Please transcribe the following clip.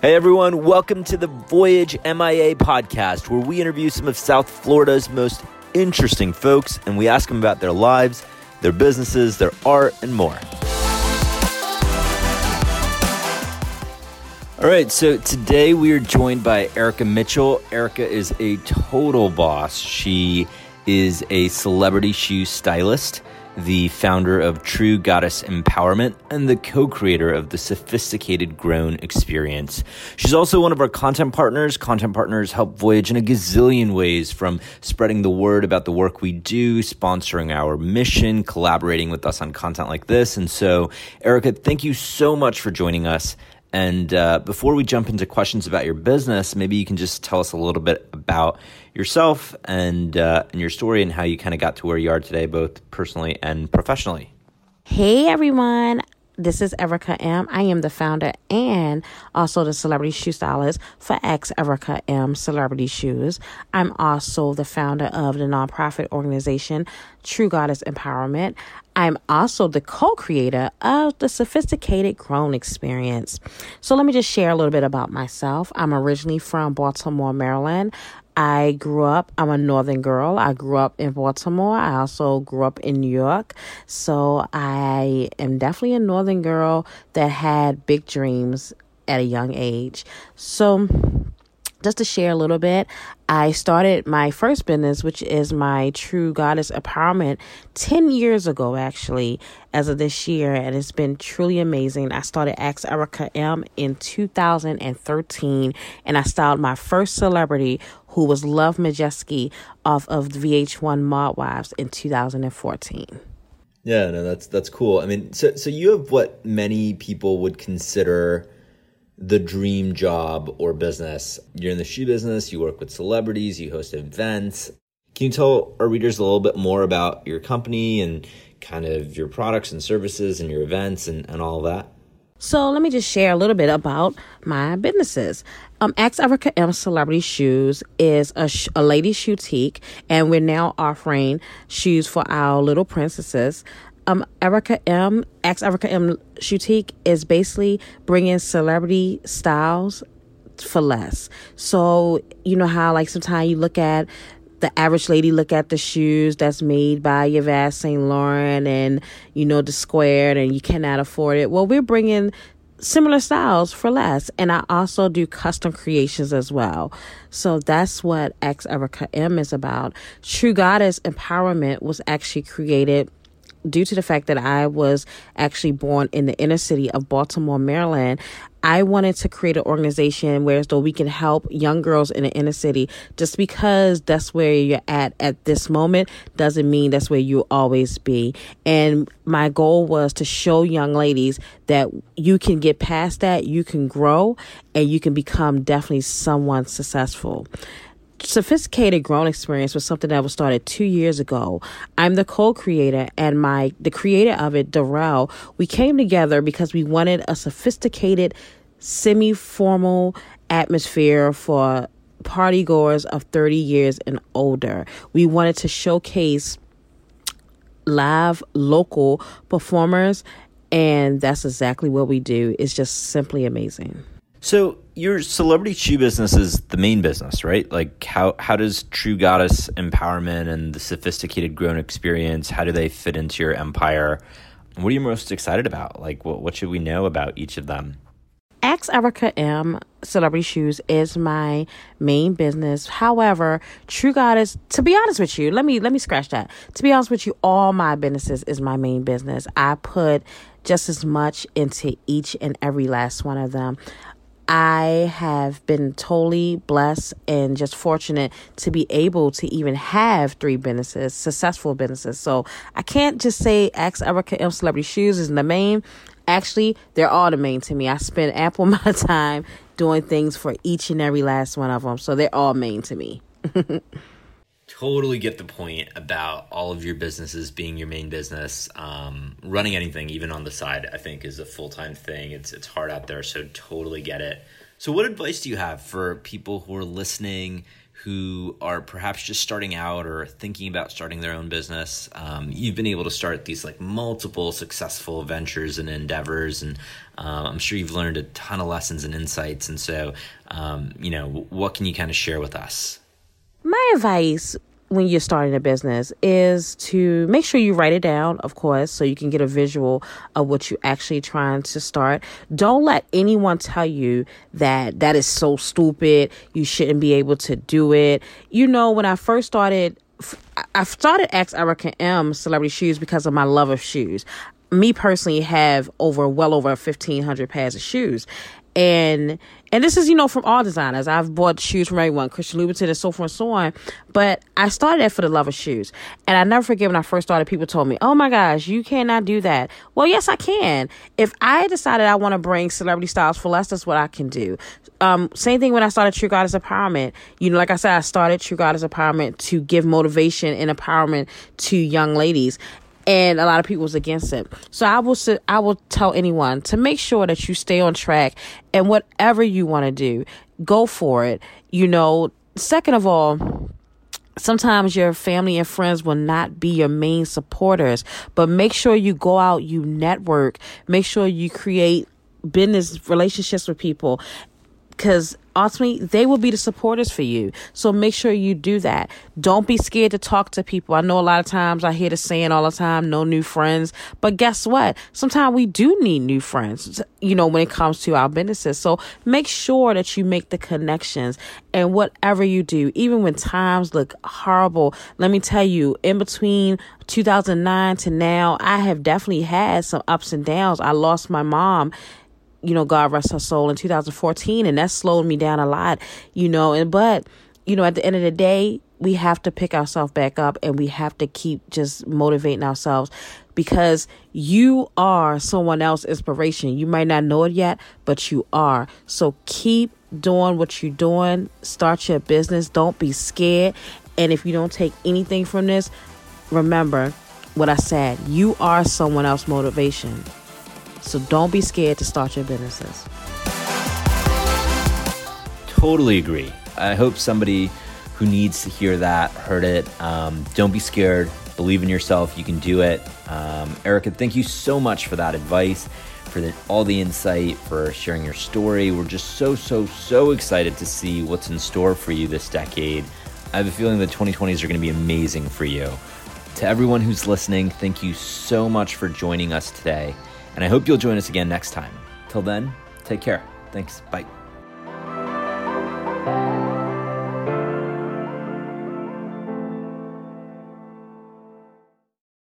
Hey everyone, welcome to the Voyage MIA podcast, where we interview some of South Florida's most interesting folks and we ask them about their lives, their businesses, their art, and more. All right, so today we are joined by Erica Mitchell. Erica is a total boss. She is a celebrity shoe stylist the founder of True Goddess Empowerment and the co creator of the Sophisticated Grown Experience. She's also one of our content partners. Content partners help Voyage in a gazillion ways from spreading the word about the work we do, sponsoring our mission, collaborating with us on content like this. And so, Erica, thank you so much for joining us. And uh, before we jump into questions about your business, maybe you can just tell us a little bit about yourself and uh, and your story and how you kind of got to where you are today, both personally and professionally. Hey everyone, this is Erica M. I am the founder and also the celebrity shoe stylist for X Erica M Celebrity Shoes. I'm also the founder of the nonprofit organization True Goddess Empowerment. I'm also the co creator of the Sophisticated Grown Experience. So, let me just share a little bit about myself. I'm originally from Baltimore, Maryland. I grew up, I'm a northern girl. I grew up in Baltimore. I also grew up in New York. So I am definitely a northern girl that had big dreams at a young age. So just to share a little bit, I started my first business, which is my True Goddess Empowerment, 10 years ago, actually, as of this year. And it's been truly amazing. I started X Erica M in 2013, and I styled my first celebrity, who was Love Majewski, off of the VH1 Mob Wives in 2014. Yeah, no, that's that's cool. I mean, so so you have what many people would consider the dream job or business. You're in the shoe business, you work with celebrities, you host events. Can you tell our readers a little bit more about your company and kind of your products and services and your events and, and all that? So let me just share a little bit about my businesses. Um, X Erica M Celebrity Shoes is a, sh- a lady boutique, and we're now offering shoes for our little princesses um, Erica M, X Erica M Boutique is basically bringing celebrity styles for less. So, you know how, like, sometimes you look at the average lady look at the shoes that's made by Yves Saint Laurent and you know the squared and you cannot afford it. Well, we're bringing similar styles for less, and I also do custom creations as well. So that's what X Erica M is about. True Goddess Empowerment was actually created due to the fact that I was actually born in the inner city of Baltimore, Maryland, I wanted to create an organization where though we can help young girls in the inner city. Just because that's where you're at at this moment doesn't mean that's where you'll always be. And my goal was to show young ladies that you can get past that, you can grow, and you can become definitely someone successful sophisticated grown experience was something that was started two years ago i'm the co-creator and my the creator of it darrell we came together because we wanted a sophisticated semi-formal atmosphere for party goers of 30 years and older we wanted to showcase live local performers and that's exactly what we do it's just simply amazing so your celebrity shoe business is the main business, right? Like how how does True Goddess Empowerment and the sophisticated grown experience how do they fit into your empire? What are you most excited about? Like what what should we know about each of them? X Erica M Celebrity Shoes is my main business. However, True Goddess, to be honest with you, let me let me scratch that. To be honest with you, all my businesses is my main business. I put just as much into each and every last one of them. I have been totally blessed and just fortunate to be able to even have three businesses, successful businesses. So I can't just say X Erica M Celebrity Shoes is the main. Actually, they're all the main to me. I spend ample amount of time doing things for each and every last one of them. So they're all main to me. totally get the point about all of your businesses being your main business. Um, running anything, even on the side, I think is a full time thing. It's it's hard out there, so totally get it. So, what advice do you have for people who are listening, who are perhaps just starting out or thinking about starting their own business. Um, you've been able to start these like multiple successful ventures and endeavors, and um, I'm sure you've learned a ton of lessons and insights. And so, um, you know, what can you kind of share with us? My advice when you're starting a business is to make sure you write it down, of course, so you can get a visual of what you're actually trying to start. Don't let anyone tell you that that is so stupid. You shouldn't be able to do it. You know, when I first started, I started X Erica M Celebrity Shoes because of my love of shoes. Me personally have over well over 1500 pairs of shoes and and this is you know from all designers. I've bought shoes from everyone christian louboutin and so forth and so on. But i started it for the love of shoes. And i never forget when i first started people told me oh my gosh you cannot do that. Well yes i can. If i decided i want to bring celebrity styles for less that's what i can do. Um, same thing when i started true goddess empowerment. You know like i said i started true goddess empowerment to give motivation and empowerment to young ladies and a lot of people was against it. So I will I will tell anyone to make sure that you stay on track and whatever you want to do, go for it. You know, second of all, sometimes your family and friends will not be your main supporters, but make sure you go out, you network, make sure you create business relationships with people because ultimately they will be the supporters for you. So make sure you do that. Don't be scared to talk to people. I know a lot of times I hear the saying all the time, no new friends. But guess what? Sometimes we do need new friends, you know, when it comes to our businesses. So make sure that you make the connections and whatever you do, even when times look horrible, let me tell you, in between 2009 to now, I have definitely had some ups and downs. I lost my mom you know, God rest her soul in 2014, and that slowed me down a lot, you know. And but, you know, at the end of the day, we have to pick ourselves back up and we have to keep just motivating ourselves because you are someone else's inspiration. You might not know it yet, but you are. So keep doing what you're doing. Start your business. Don't be scared. And if you don't take anything from this, remember what I said. You are someone else's motivation. So don't be scared to start your businesses. Totally agree. I hope somebody who needs to hear that heard it. Um, don't be scared. Believe in yourself. You can do it. Um, Erica, thank you so much for that advice, for the, all the insight, for sharing your story. We're just so, so, so excited to see what's in store for you this decade. I have a feeling the 2020s are going to be amazing for you. To everyone who's listening, thank you so much for joining us today and I hope you'll join us again next time. Till then, take care. Thanks. Bye.